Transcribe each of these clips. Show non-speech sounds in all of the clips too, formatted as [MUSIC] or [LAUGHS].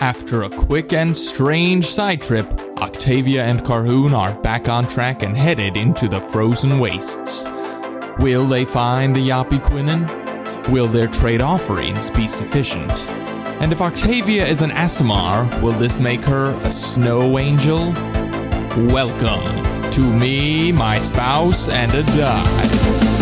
After a quick and strange side trip, Octavia and Carhoon are back on track and headed into the frozen wastes. Will they find the Yappy Quinnan? Will their trade offerings be sufficient? And if Octavia is an Aasimar, will this make her a snow angel? Welcome to me, my spouse, and a die.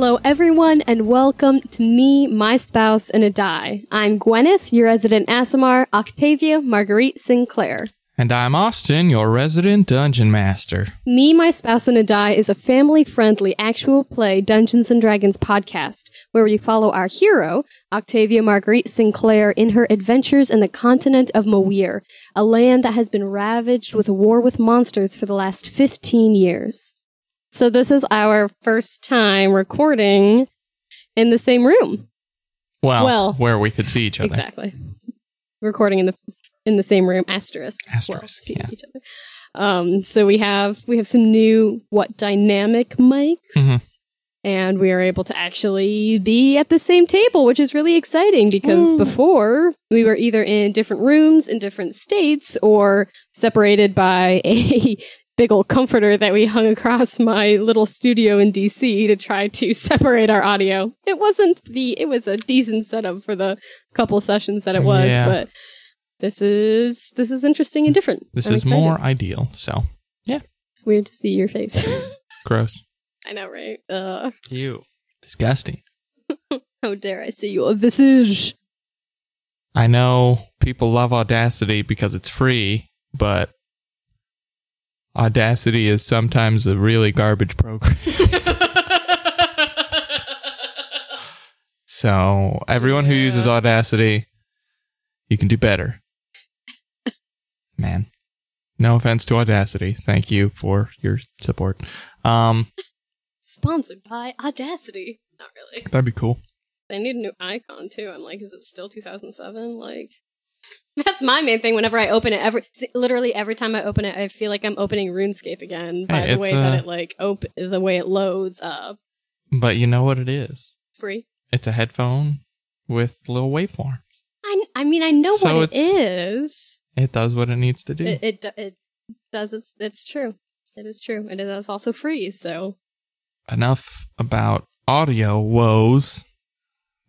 Hello, everyone, and welcome to me, my spouse, and a die. I'm Gwyneth, your resident Aasimar, Octavia Marguerite Sinclair. And I'm Austin, your resident dungeon master. Me, My Spouse, and a Die is a family friendly actual play Dungeons and Dragons podcast where we follow our hero, Octavia Marguerite Sinclair, in her adventures in the continent of Mawir, a land that has been ravaged with a war with monsters for the last 15 years. So, this is our first time recording in the same room. Well, Well, where we could see each other. Exactly. Recording in the in the same room, asterisk. Asterisk, Well, yeah. each other. Um, so we have we have some new what dynamic mics, Mhm. and we are able to actually be at the same table, which is really exciting because Woo. before we were either in different rooms in different states or separated by [LAUGHS] a big old comforter that we hung across my little studio in DC to try to [LAUGHS] separate our audio. It wasn't the it was a decent setup for the couple sessions that it was, Yeah. but this is this is interesting and different. This I'm is excited. more ideal. So, yeah, It's weird to see your face. [LAUGHS] gross. [LAUGHS] I know, right? Uh, You. Disgusting. how dare I see your visage? I know people love Audacity because it's free, but Audacity is sometimes a really garbage program. [LAUGHS] so, everyone who uses Audacity, you can do better. Man. No offense to Audacity. Thank you for your support. Um, Sponsored by Audacity. Not really. that'd be cool. They need a new icon too. I'm like, is it still 2007? Like, [LAUGHS] that's my main thing. Whenever I open it, every literally every time I open it, I feel like I'm opening RuneScape again by Hey, the way that uh, it like op- the way it loads up. But you know what it is? Free. It's a headphone with little waveform. I I mean I know So what it's- It does what it needs to do. It, it it does. It's it's true. It is true. And it is also free. So Enough about audio woes.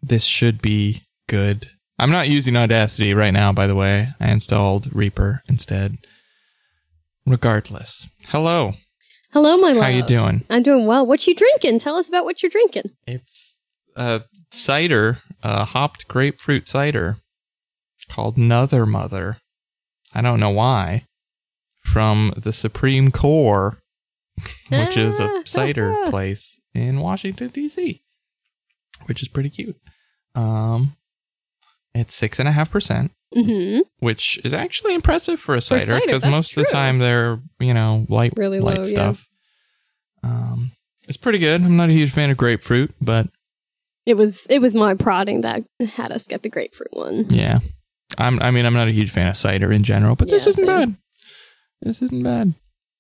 This should be good. I'm not using Audacity right now, by the way. I installed Reaper instead. Regardless. Hello. hello, my love. How you doing? I'm doing well. What you drinking? Tell us about what you're drinking. It's a cider, a hopped grapefruit cider called Nother Mother. I don't know why. From the Supreme Core, [LAUGHS] which is a cider [LAUGHS] place in Washington D.C., which is pretty cute. Um, it's six and a half percent, Mm-hmm. which is actually impressive for a cider cider, because that's most of the true. time they're you know light Really light low, yeah. stuff. Um, it's pretty good. I'm not a huge fan of grapefruit, but It was it was my prodding that had us get the grapefruit one. Yeah. I'm I mean I'm not a huge fan of cider in general, but this Yeah, isn't same. bad. This isn't bad.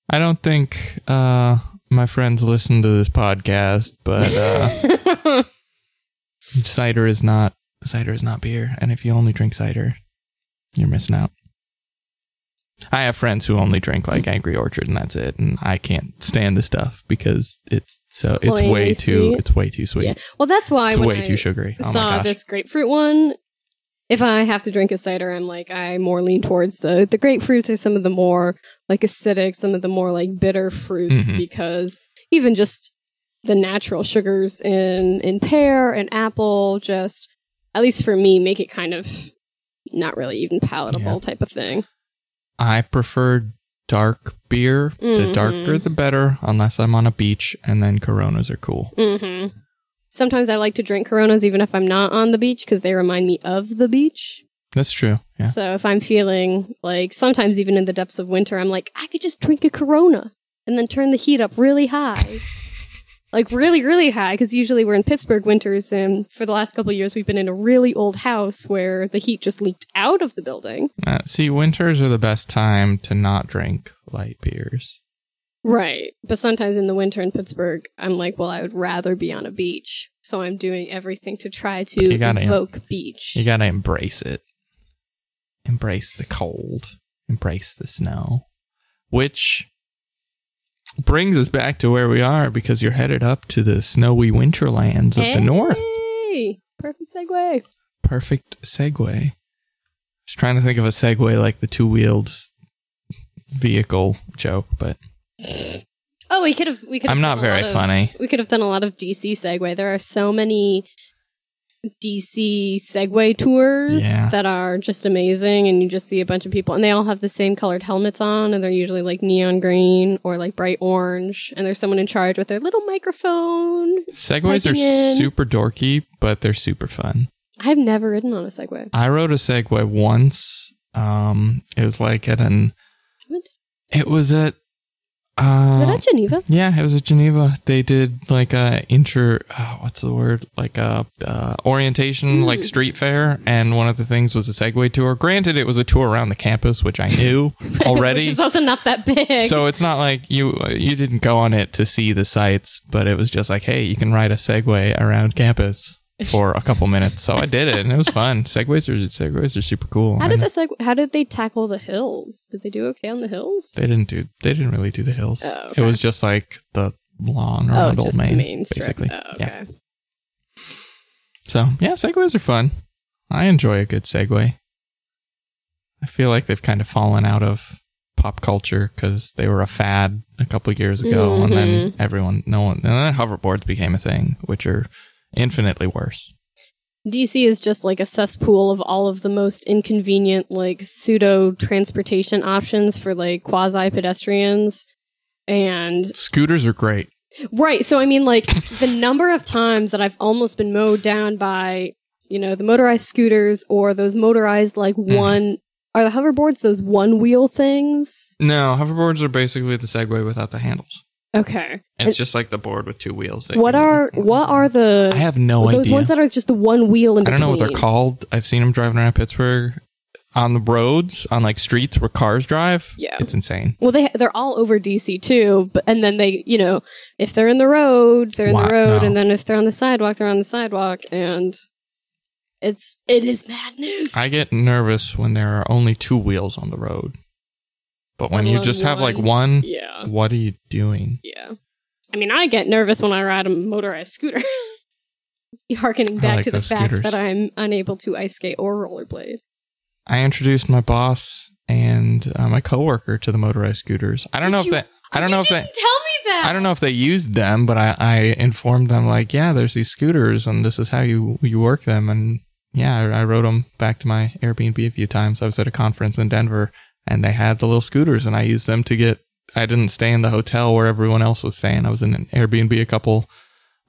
I don't think uh my friends listen to this podcast, but uh [LAUGHS] cider is not cider is not beer, and if you only drink cider, you're missing out. I have friends who only drink like Angry Orchard and that's it, and I can't stand the stuff because it's so it's way too sweet. it's way too sweet. Yeah. Well, that's why It's when way I too sugary. Oh saw gosh. this grapefruit one, if I have to drink a cider, I'm like I more lean towards the the grapefruits or some of the more like acidic, some of the more like bitter fruits Mhm. because even just the natural sugars in in pear and apple just at least for me make it kind of not really even palatable Yeah. type of thing. I prefer dark beer. The Mhm. darker the better, unless I'm on a beach, and then Coronas are cool. hmm Sometimes I like to drink Coronas even if I'm not on the beach because they remind me of the beach. That's true. Yeah. So if I'm feeling like sometimes even in the depths of winter, I'm like, I could just drink a Corona and then turn the heat up really high. Like really, really high. Because usually we're in Pittsburgh winters, and for the last couple of years, we've been in a really old house where the heat just leaked out of the building. Uh, see, winters are the best time to not drink light beers. Right. But sometimes in the winter in Pittsburgh, I'm like, well, I would rather be on a beach. So I'm doing everything to try to You gotta- evoke beach. You gotta embrace it. Embrace the cold. Embrace the snow. Which brings us back to where we are because you're headed up to the snowy winterlands of the north. Hey! Perfect segue. Perfect segue. Just trying to think of a segue like the two wheeled vehicle joke, but Oh, we could have. We could. I'm not very of- funny. We could have done a lot of DC segue. There are so many DC Segway tours Yeah. that are just amazing, and you just see a bunch of people, and they all have the same colored helmets on, and they're usually like neon green or like bright orange, and there's someone in charge with their little microphone. Segways are in. super dorky, but they're super fun. I've never ridden on a Segway. I rode a Segway once. Um, it was like at an. What? It was at. Is Uh, that Geneva? yeah, it was at Geneva. They did like a inter. Uh, what's the word? Like a uh, orientation, Hmm. like street fair, and one of the things was a Segway tour. Granted, it was a tour around the campus, which I knew [LAUGHS] Which already. is also not that big. so it's not like you you didn't go on it to see the sights, but it was just like, hey, you can ride a Segway around campus [LAUGHS] for a couple minutes. So I did it, and it was fun. Segways are segways are super cool. how did the seg- How did they tackle the hills? Did they do okay on the hills? They didn't do. They didn't really do the hills. Oh, okay. It was just like the lawn oh, Old Main, main basically. Oh, Yeah. So yeah, segways are fun. I enjoy a good segue. I feel like they've kind of fallen out of pop culture because they were a fad a couple years ago, and then Mm-hmm. everyone, no one, and then hoverboards became a thing, which are infinitely worse. DC is just like a cesspool of all of the most inconvenient, like pseudo transportation options for like quasi pedestrians. And Scooters are great. right, so I mean, like the number of times that I've almost been mowed down by, you know, the motorized scooters or those motorized like Mm-hmm. one. Are the hoverboards those one wheel things? No, hoverboards are basically the Segway without the handles. Okay. It's just like the board with two wheels. What you- are [LAUGHS] what are the I have no those idea. Those ones that are just the one wheel in I don't know what they're called. I've seen them driving around Pittsburgh on the roads, on like streets where cars drive. Yeah. It's insane. Well, they they're all over DC too, but and then they, you know, if they're in the road, they're in Wow, the road, no. and then if they're on the sidewalk, they're on the sidewalk, and it's it is madness. I get nervous when there are only two wheels on the road. But when you just have like one. one, yeah, what are you doing? yeah. I mean, I get nervous when I ride a motorized scooter. [LAUGHS] Harkening back like to the fact scooters. that I'm unable to ice skate or rollerblade. I introduced my boss and uh, my coworker to the motorized scooters. I don't Did know if you- that. I don't You know if didn't that. tell me that. I don't know if they used them, but I, I informed them like, yeah, there's these scooters, and this is how you you work them. And yeah, I, I rode them back to my Airbnb a few times. I was at a conference in Denver, and they had the little scooters, and I used them to get. I didn't stay in the hotel where everyone else was staying. I was in an Airbnb a couple,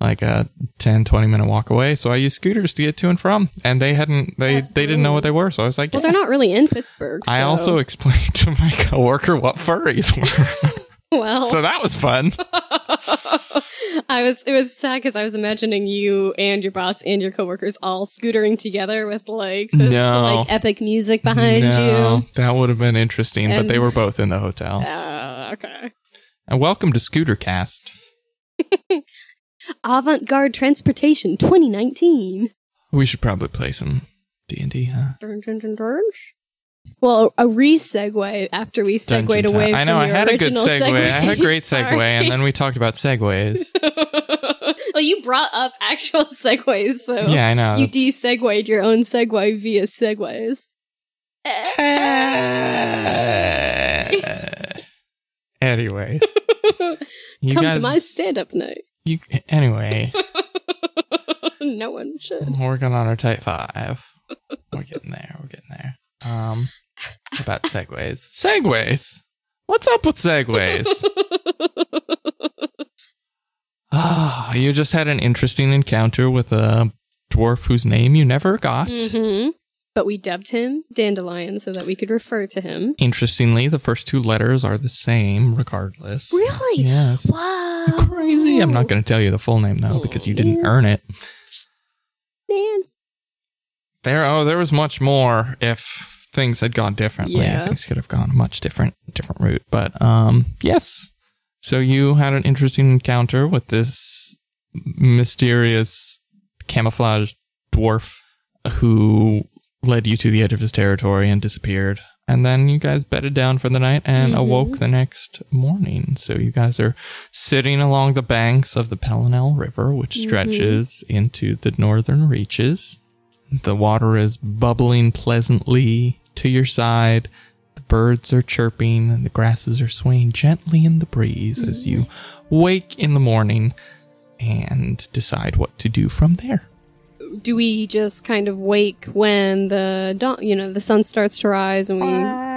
like a 10, 20 minute walk away. So I used scooters to get to and from, and they hadn't. They That's they didn't know what they were. So I was like, Well, yeah. they're not really in Pittsburgh. I also [LAUGHS] explained to my coworker what furries were. [LAUGHS] well, so that was fun. [LAUGHS] [LAUGHS] I was it was sad because I was imagining you and your boss and your coworkers all scootering together with like this No. like epic music behind no, that would have been interesting, but they were both in the hotel. Uh, okay. And welcome to Scootercast. Avant Garde Transportation 2019. We should probably play some D and D, huh? Dun, dun, dun, dun. Well, a re segue after we segued Dungeon away. I know. from I had a good original segue. I had a [LAUGHS] great segue, and then we talked about segues. [LAUGHS] well, you brought up actual [LAUGHS] segues, so yeah, I know. you de-segued your own segue via segues. anyway, you Come guys. to my stand-up night. you anyway. no one should. I'm working on our type five. We're getting there. We're getting there. Um, about segways. [LAUGHS] Segways. What's up with segways? [LAUGHS] Ah, you just had an interesting encounter with a dwarf whose name you never got. hmm but we dubbed him Dandelion so that we could refer to him. Interestingly, the first two letters are the same regardless. Really? Yeah. Wow. Crazy. I'm not going to tell you the full name though because you didn't earn it. Man. There oh, there was much more if things had gone differently. Yeah. Things could have gone a much different different route. But um yes. So you had an interesting encounter with this mysterious camouflaged dwarf who led you to the edge of his territory and disappeared. And then you guys bedded down for the night and Mhm. awoke the next morning. So you guys are sitting along the banks of the Pelinel River, which stretches into the northern reaches. The water is bubbling pleasantly to your side. The birds are chirping and the grasses are swaying gently in the breeze as you mm-hmm. wake in the morning and decide what to do from there. Do we just kind of wake when the dawn, you know, the sun starts to rise and we [LAUGHS]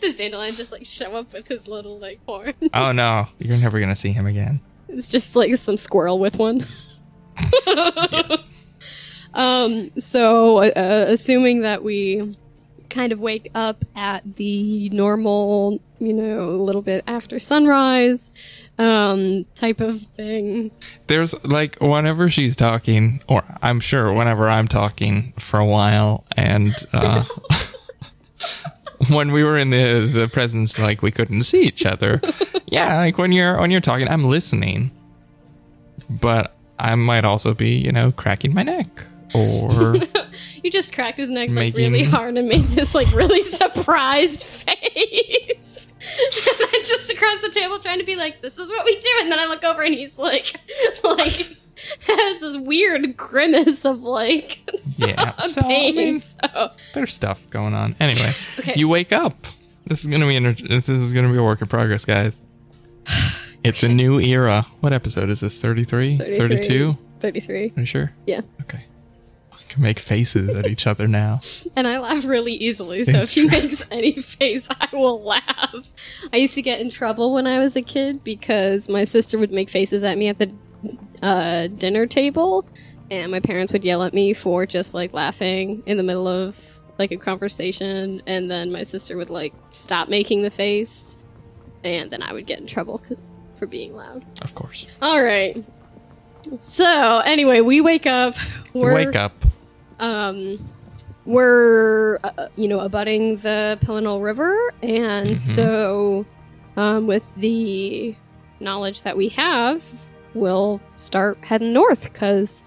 Does Dandelion just like show up with his little like horn? oh no, you're never gonna see him again. It's just like some squirrel with one. Yes. [LAUGHS] Um, so, uh, assuming that we kind of wake up at the normal, you know, a little bit after sunrise, um, type of thing. There's like whenever she's talking, or I'm sure whenever I'm talking for a while, and uh, [LAUGHS] when we were in the the presence, like we couldn't see each other. Yeah, like when you're when you're talking, I'm listening, but I might also be, you know, cracking my neck or [LAUGHS] You just cracked his neck like really hard and made this like really [LAUGHS] surprised face. [LAUGHS] and then just across the table trying to be like, this is what we do. And then I look over and he's like, like, has this weird grimace of like yeah. So, I pain. mean, so, there's stuff going on. Anyway, Okay, you so- wake up. This is gonna be an, this is gonna be a work in progress, guys. [SIGHS] It's a new era. What episode is this? 33? 33. 32? 33. Are you sure? Yeah. Okay. I can make faces at each other now. [LAUGHS] And I laugh really easily, so It's if he true. makes any face, I will laugh. I used to get in trouble when I was a kid because my sister would make faces at me at the uh, dinner table, and my parents would yell at me for just like laughing in the middle of like a conversation, and then my sister would like stop making the face, and then I would get in trouble for being loud. Of course. All right. So anyway, we wake up. We're, wake up. um we're uh, you know abutting the Pelinal River and so um with the knowledge that we have we'll start heading north cuz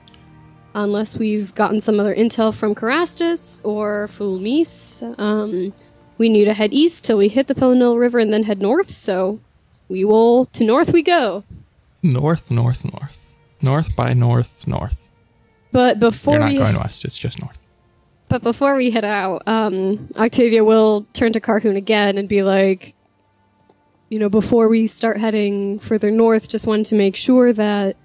unless we've gotten some other intel from Carastus or Fulmis um we need to head east till we hit the Pelinal River and then head north so we will to north we go North, north, north. North by north, north. but before You're not we going west, it's just north. But before we head out, um, Octavia will turn to Carhoon again and be like, you know, before we start heading further north, just wanted to make sure that,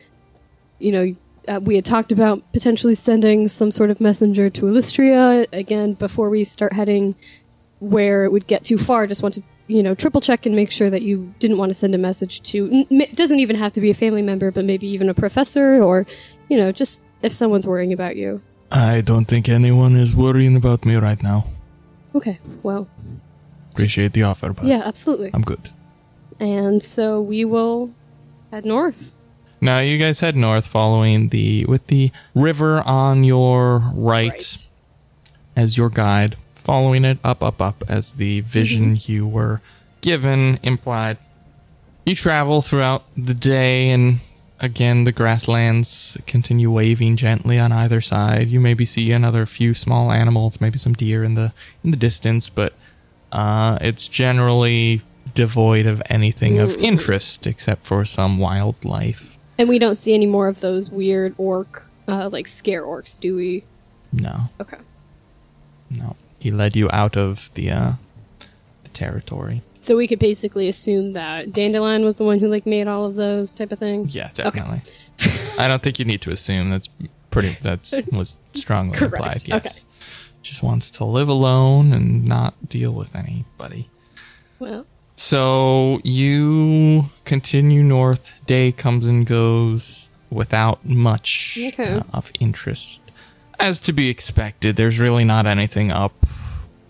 you know, uh, we had talked about potentially sending some sort of messenger to Illustria. Again, before we start heading where it would get too far, just want to, you know, triple check and make sure that you didn't want to send a message to, n- m- it doesn't even have to be a family member, but maybe even a professor or, you know, just if someone's worrying about you. I don't think anyone is worrying about me right now. Okay, well, Appreciate the offer, but yeah, absolutely. I'm good. And so we will head north. Now you guys head north following the with the river on your right, as your guide, following it up, up, up as the vision you were given implied. You travel throughout the day, and again, the grasslands continue waving gently on either side. You maybe see another few small animals, maybe some deer in the in the distance, but uh, it's generally devoid of anything of interest except for some wildlife. And we don't see any more of those weird orc, uh, like scare orcs, do we? No, Okay. no. He led you out of the uh, the territory. So we could basically assume that Dandelion was the one who like made all of those type of thing. Yeah, definitely. I don't think you need to assume that's pretty. That [LAUGHS] was strongly Correct. implied. Yes, Okay. just wants to live alone and not deal with anybody. Well, So you continue north. Day comes and goes without much Okay. uh, of interest. As to be expected, there's really not anything up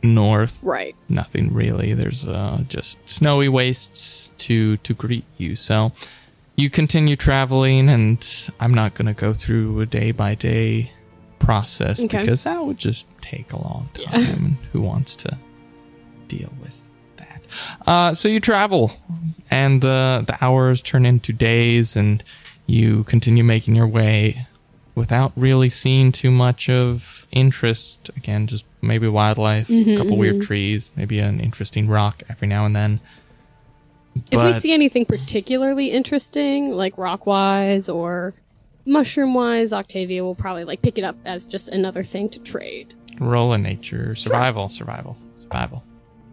north. Right. Nothing really. There's uh, just snowy wastes to to greet you. So you continue traveling, and I'm not going to go through a day by day process Okay. because that would just take a long time. Yeah. And who wants to deal with that? Uh, so you travel, and the the hours turn into days, and you continue making your way without really seeing too much of interest. Again, just maybe wildlife, a mm-hmm, couple weird mm-hmm. trees, maybe an interesting rock every now and then. if we see anything particularly interesting, like rock wise or mushroom wise, Octavia will probably like pick it up as just another thing to trade. roll in nature, survival, survival, survival.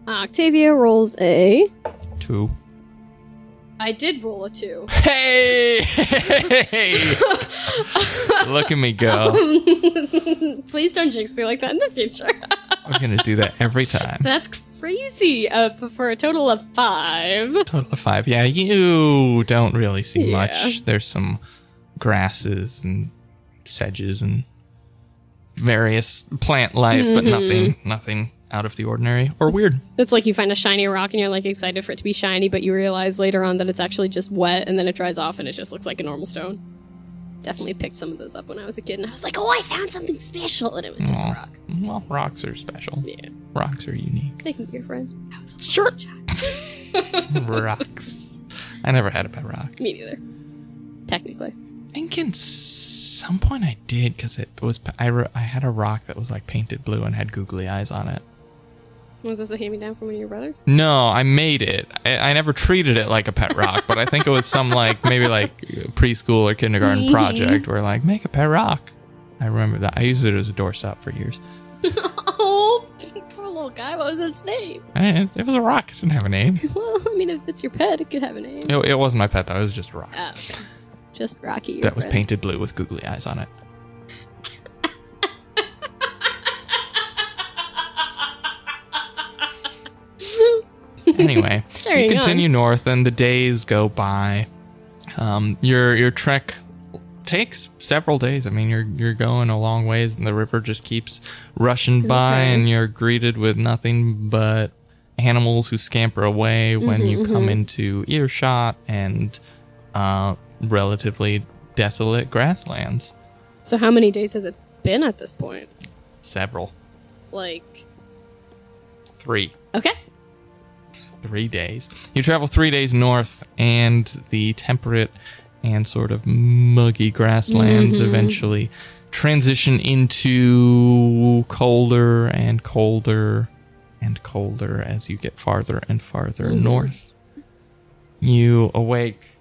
Octavia rolls a. Two. I did roll a two. Hey! hey! [LAUGHS] Look at me go. [LAUGHS] Please don't jinx me like that in the future. [LAUGHS] We're gonna do that every time. That's crazy. Uh, for a total of five. Total of five. Yeah, you don't really see Yeah. much. There's some grasses and sedges and various plant life, but Mm-hmm. nothing, nothing out of the ordinary or weird. It's like you find a shiny rock and you're like excited for it to be shiny, but you realize later on that it's actually just wet and then it dries off and it just looks like a normal stone. Definitely picked some of those up when I was a kid and I was like, oh, I found something special. And it was just a rock. Well, rocks are special. Yeah. Rocks are unique. They can be your friend. I was a Sure. [LAUGHS] [LAUGHS] rocks. I never had a pet rock. Me neither. Technically. I think in some point I did because it was I, re- I had a rock that was like painted blue and had googly eyes on it. Was this a hand me down from one of your brothers? No, I made it. I, I never treated it like a pet rock, but I think it was some like maybe like preschool or kindergarten [LAUGHS] project where like make a pet rock. I remember that. I used it as a doorstop for years. [LAUGHS] Oh, poor little guy. What was its name? It was a rock. It didn't have a name. [LAUGHS] Well, I mean, if it's your pet, it could have a name. It, it wasn't my pet though. It was just a rock Oh, okay. Just Rocky. That was painted blue with googly eyes on it. [LAUGHS] anyway, you on. continue north, and the days go by. Um, your your trek takes several days. I mean, you're you're going a long ways, and the river just keeps rushing by, Okay. and you're greeted with nothing but animals who scamper away when you Mm-hmm, come into earshot, and uh, relatively desolate grasslands. So, how many days has it been at this point? Several, Like, three. okay. Three days. You travel three days north, and the temperate and sort of muggy grasslands mm-hmm. eventually transition into colder and colder and colder as you get farther and farther mm-hmm. north. You awake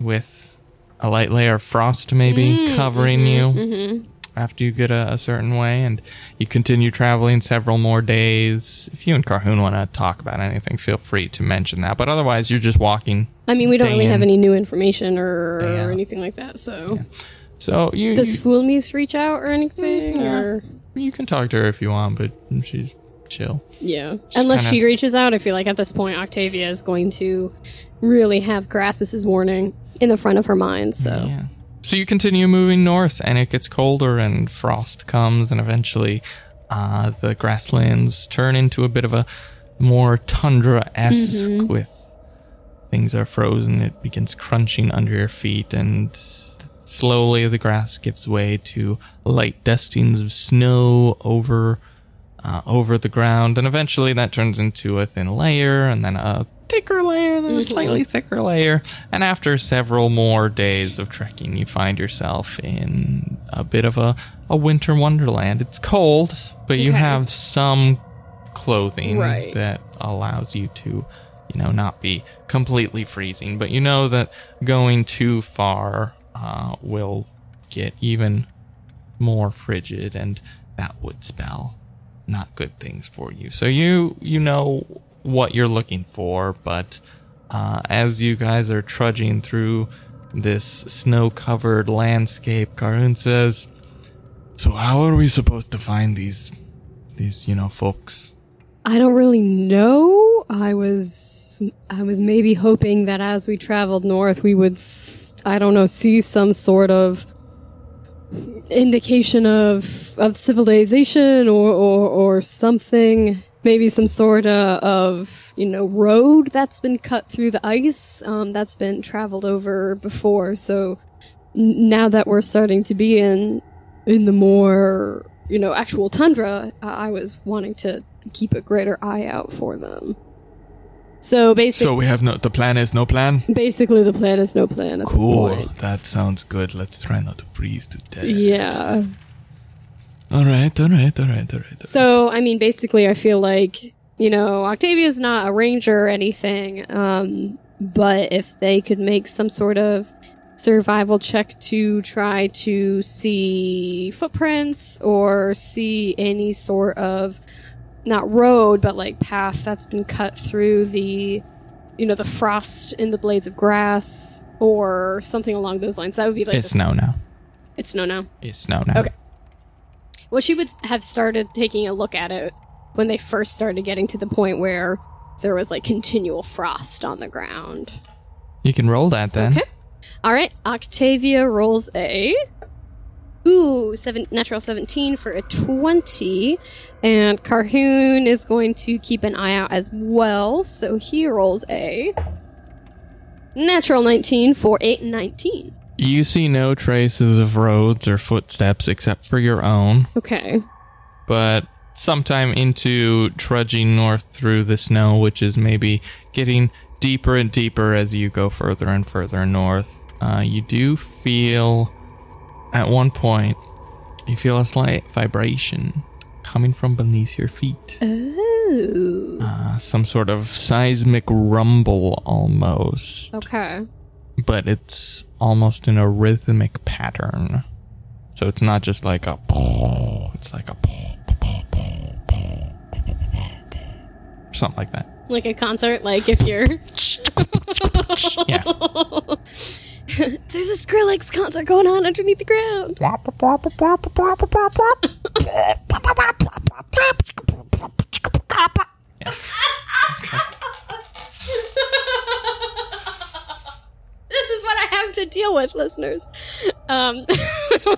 with a light layer of frost maybe mm-hmm. covering you after you get a, a certain way, and you continue traveling several more days. If you and Carhoon want to talk about anything, feel free to mention that. But otherwise, you're just walking. I mean, we don't really Day have any new information or, or anything like that. So, So you does you, Foolmeese reach out or anything? Mm, yeah. Or you can talk to her if you want, but she's chill. yeah, unless kinda- she reaches out, I feel like at this point Octavia is going to really have Grassus's warning in the front of her mind. So, Yeah. So you continue moving north, and it gets colder, and frost comes, and eventually, uh, the grasslands turn into a bit of a more tundra esque with things are frozen. It begins crunching under your feet, and slowly the grass gives way to light dustings of snow over uh, over the ground, and eventually that turns into a thin layer, and then a thicker layer, then a slightly thicker layer. And after several more days of trekking, you find yourself in a bit of a, a winter wonderland. It's cold, but you Okay. have some clothing Right. that allows you to, you know, not be completely freezing. But you know that going too far uh, will get even more frigid, and that would spell not good things for you. So you you know what you're looking for, but uh, as you guys are trudging through this snow-covered landscape, Carhoon says, "So how are we supposed to find these these you know folks?" I don't really know. I was was I was maybe hoping that as we traveled north, we would, I don't know, see some sort of indication of of civilization or or, or something. Maybe some sort of, of you know road that's been cut through the ice um, that's been traveled over before. So now that we're starting to be in in the more you know actual tundra, I I was wanting to keep a greater eye out for them. So basically, So we have no. The plan is no plan. basically the plan is no plan Cool. That sounds good. Let's try not to freeze to death. Yeah. All right. All right. All right. All right. So, I mean, basically, I feel like, you know, Octavia's not a ranger or anything, um, but if they could make some sort of survival check to try to see footprints or see any sort of, not road, but like path that's been cut through the, you know, the frost in the blades of grass or something along those lines, that would be like. it's the- snow now. It's snow now. It's snow now. Okay. Well, she would have started taking a look at it when they first started getting to the point where there was like continual frost on the ground. You can roll that then. Okay. All right, Octavia rolls a ooh seven natural seventeen for a twenty, and Carhoon is going to keep an eye out as well. So he rolls a natural nineteen for a nineteen. You see no traces of roads or footsteps except for your own, Okay. but sometime into trudging north through the snow, which is maybe getting deeper and deeper as you go further and further north, uh, you do feel at one point you feel a slight vibration coming from beneath your feet. Oh. Uh, some sort of seismic rumble almost. Okay. but it's almost in a rhythmic pattern. So it's not just like a [LAUGHS] it's like a [LAUGHS] something like that. Like a concert, like if you're [LAUGHS] Yeah. there's a Skrillex concert going on underneath the ground. This is what I have to deal with, listeners. Um,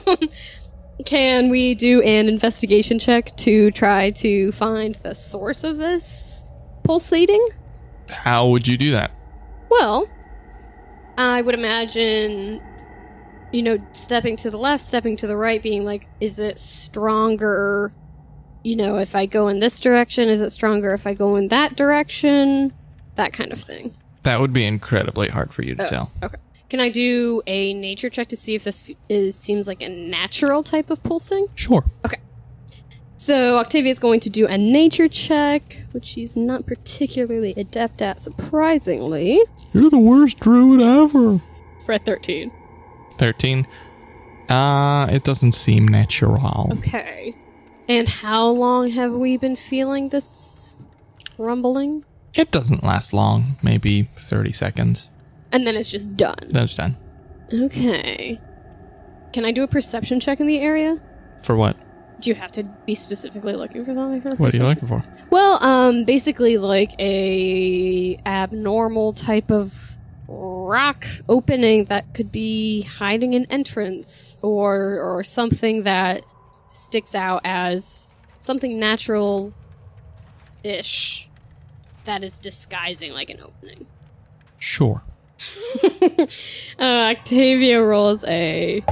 [LAUGHS] can we do an investigation check to try to find the source of this pulsating? How would you do that? Well, I would imagine, you know, stepping to the left, stepping to the right, being like, is it stronger? You know, if I go in this direction, is it stronger if I go in that direction? That kind of thing. That would be incredibly hard for you to tell. Okay. Can I do a nature check to see if this is seems like a natural type of pulsing? Sure. Okay. So Octavia is going to do a nature check, which she's not particularly adept at, surprisingly, You're the worst druid ever. for a 13. 13. Uh, it doesn't seem natural. Okay. And how long have we been feeling this rumbling? It doesn't last long, maybe 30 seconds. And then it's just done. Then it's done. Okay. Can I do a perception check in the area? For what? Do you have to be specifically looking for something for What are you looking for? Well, um, basically like a abnormal type of rock opening that could be hiding an entrance or or something that sticks out as something natural ish that is disguising like an opening. Sure. [LAUGHS] Uh, Octavia rolls a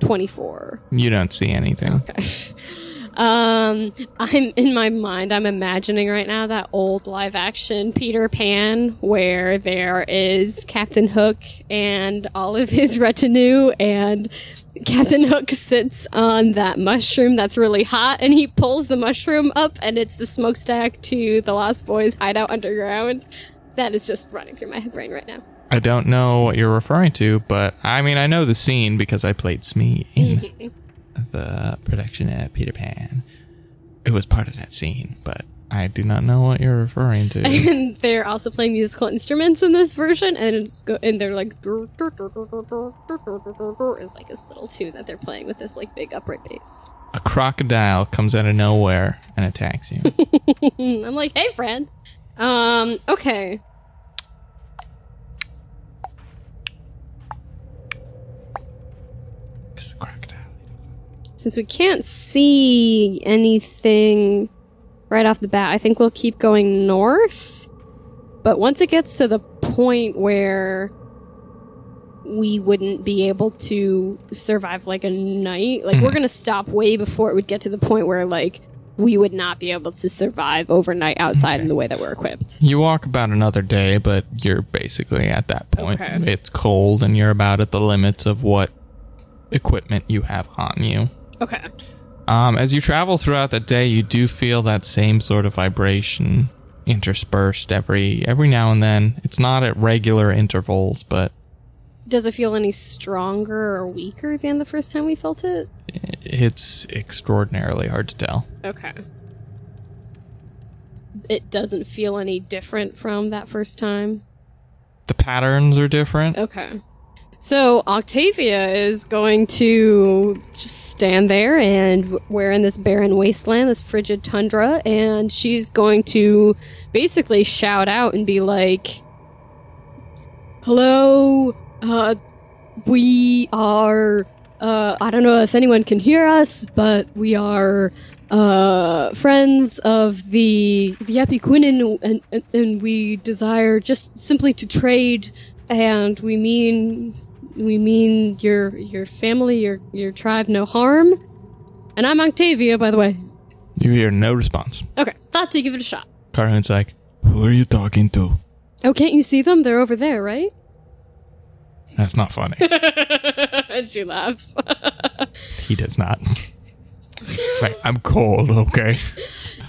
24. You don't see anything. [LAUGHS] Um, I'm in my mind. I'm imagining right now that old live action Peter Pan, where there is Captain Hook and all of his retinue, and Captain Hook sits on that mushroom that's really hot, and he pulls the mushroom up, and it's the smokestack to the Lost Boys hideout underground. That is just running through my brain right now. I don't know what you're referring to, but I mean, I know the scene because I played Smee the production at Peter Pan. It was part of that scene, but I do not know what you're referring to. [LAUGHS] And they're also playing musical instruments in this version, and it's go- and they're like dur, dur, dur, is like this little tune that they're playing with this like big upright bass. A crocodile comes out of nowhere and attacks you. [LAUGHS] I'm like, hey, friend. Um, okay. Since we can't see anything right off the bat, I think we'll keep going north. But once it gets to the point where we wouldn't be able to survive like a night, like we're Mhm. gonna stop way before it would get to the point where like we would not be able to survive overnight outside in the way that we're equipped. You walk about another day, but you're basically at that point. Okay. It's cold and you're about at the limits of what equipment you have on you. Okay. Um, as you travel throughout the day, you do feel that same sort of vibration interspersed every every now and then. It's not at regular intervals, but Does it feel any stronger or weaker than the first time we felt it? it's extraordinarily hard to tell. Okay. It doesn't feel any different from that first time. The patterns are different. Okay. So Octavia is going to just stand there and we're in this barren wasteland, this frigid tundra, and she's going to basically shout out and be like, "Hello, uh, we are. Uh, I don't know if anyone can hear us, but we are uh, friends of the the Epiquinin, and, and and we desire just simply to trade, and we mean we mean your your family, your your tribe, no harm. And I'm Octavia, by the way. You hear no response. Okay, thought to give it a shot. Carhoon's like, "Who are you talking to?" Oh, can't you see them? They're over there, right? That's not funny. [LAUGHS] and she laughs. he does not. [LAUGHS] It's like, I'm cold, okay?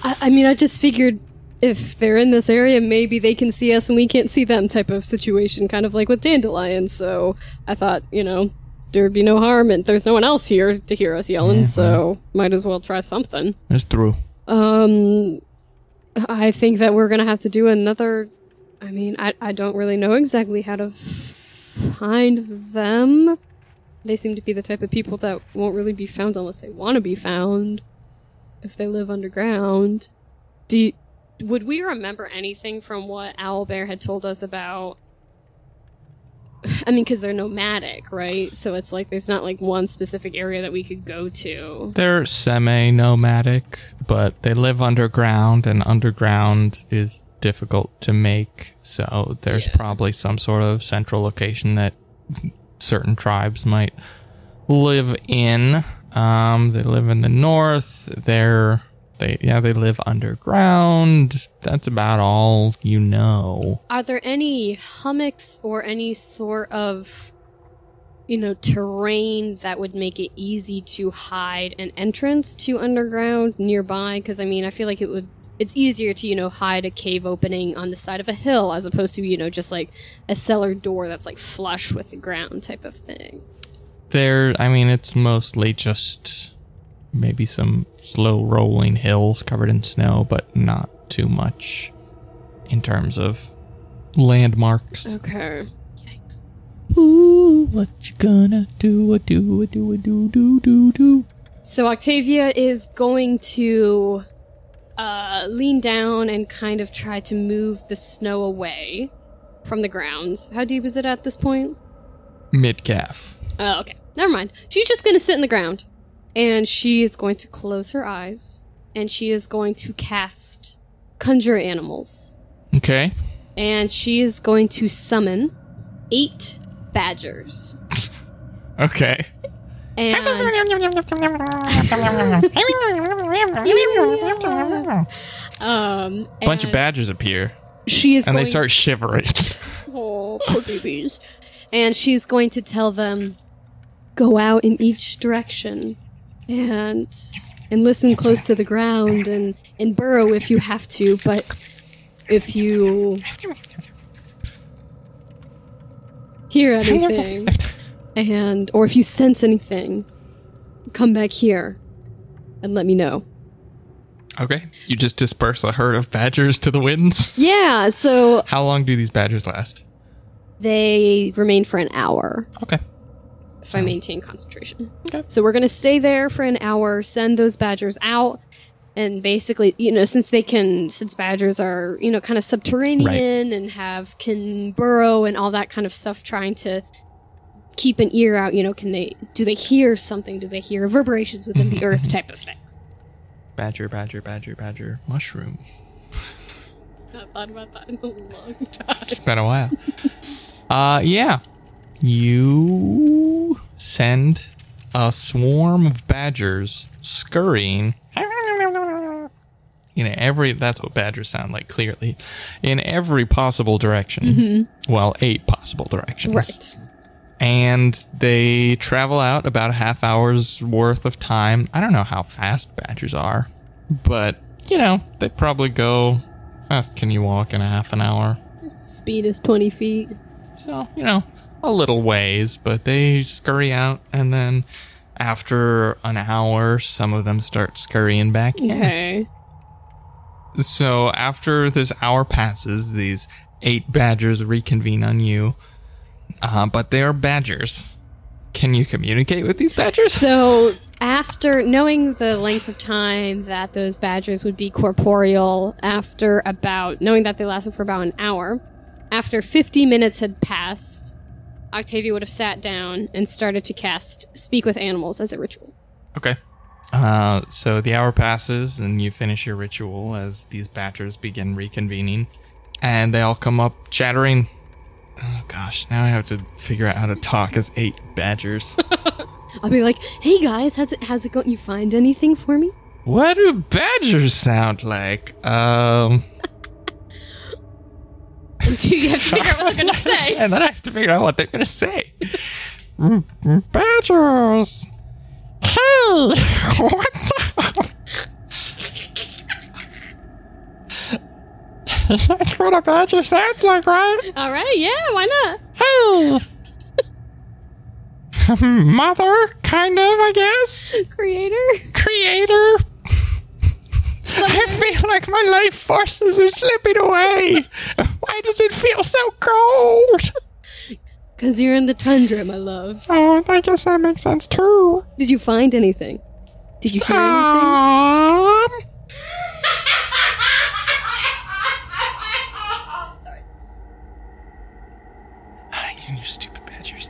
I, I mean, I just figured if they're in this area, maybe they can see us and we can't see them type of situation, kind of like with dandelions. So I thought, you know, there'd be no harm, and there's no one else here to hear us yelling, so might as well try something. It's true. Um, I think that we're gonna have to do another. I mean, I I don't really know exactly how to find them. They seem to be the type of people that won't really be found unless they want to be found. If they live underground, do you, would we remember anything from what Owl Bear had told us about? I mean, because they're nomadic, right? So it's like there's not like one specific area that we could go to. They're semi nomadic, but they live underground, and underground is difficult to make. So there's Yeah. probably some sort of central location that certain tribes might live in. Um, they live in the north. They're they yeah they live underground. That's about all you know. Are there any hummocks or any sort of, you know, terrain that would make it easy to hide an entrance to underground nearby? Because I mean, I feel like it would. It's easier to you know hide a cave opening on the side of a hill as opposed to you know just like a cellar door that's like flush with the ground type of thing. There, I mean, it's mostly just maybe some slow rolling hills covered in snow, but not too much in terms of landmarks. Okay. Yikes. Ooh, what you gonna do? A do, a do, a do, do, do, do. So Octavia is going to uh, lean down and kind of try to move the snow away from the ground. How deep is it at this point? Mid calf. Oh, okay. Never mind. She's just going to sit in the ground. And she is going to close her eyes. And she is going to cast Conjure Animals. Okay. And she is going to summon eight badgers. Okay. And [LAUGHS] um, a Bunch of badgers appear, She is and they start shivering. [LAUGHS] Oh, poor babies. And she's going to tell them go out in each direction and and listen close to the ground and and burrow if you have to, but if you hear anything and or if you sense anything, come back here and let me know. okay. You just disperse a herd of badgers to the winds. Yeah, so How long do these badgers last? they remain for an hour. Okay. If I maintain concentration. Okay. So we're going to stay there for an hour, send those badgers out, and basically, you know, since they can, since badgers are, you know, kind of subterranean and have can burrow and all that kind of stuff, trying to keep an ear out. You know, can they do they hear something? Do they hear reverberations within the earth type of thing? Badger, badger, badger, badger, mushroom. [LAUGHS] Not thought about that in a long time. It's been a while. uh, yeah. You send a swarm of badgers scurrying. In every, that's what badgers sound like, clearly. In every possible direction. Mm-hmm. Well, eight possible directions. Right. And they travel out about a half hour's worth of time. I don't know how fast badgers are, but, you know, they probably go. Fast can you walk in a half an hour? Speed is twenty feet. So, you know, a little ways, but they scurry out, and then after an hour, some of them start scurrying back in. Okay. [LAUGHS] So, after this hour passes, these eight badgers reconvene on you, uh, but they are badgers. Can you communicate with these badgers? So after knowing the length of time that those badgers would be corporeal, after about knowing that they lasted for about an hour, after 50 minutes had passed, Octavia would have sat down and started to cast Speak with Animals as a ritual. Okay. Uh, so the hour passes, and you finish your ritual as these badgers begin reconvening, and they all come up chattering. Oh gosh, now I have to figure out how to talk as eight badgers. [LAUGHS] I'll be like, "Hey guys, how's it how's it going? You find anything for me?" what do badgers sound like? Um, Until you have to figure out what they're gonna [LAUGHS] say. and then I have to figure out what they're gonna say. Mm, mm, badgers. Hey, what's [LAUGHS] up? That's what [LAUGHS] a badger sounds like, right? All right, yeah, why not? Hey! Hmm, mother, kind of, I guess. Creator. Creator. I feel like my life forces are slipping away. Why does it feel so cold? Because you're in the tundra, my love. Oh, I guess that makes sense too. Did you find anything? Did you hear anything? Um, Ah, you stupid badgers.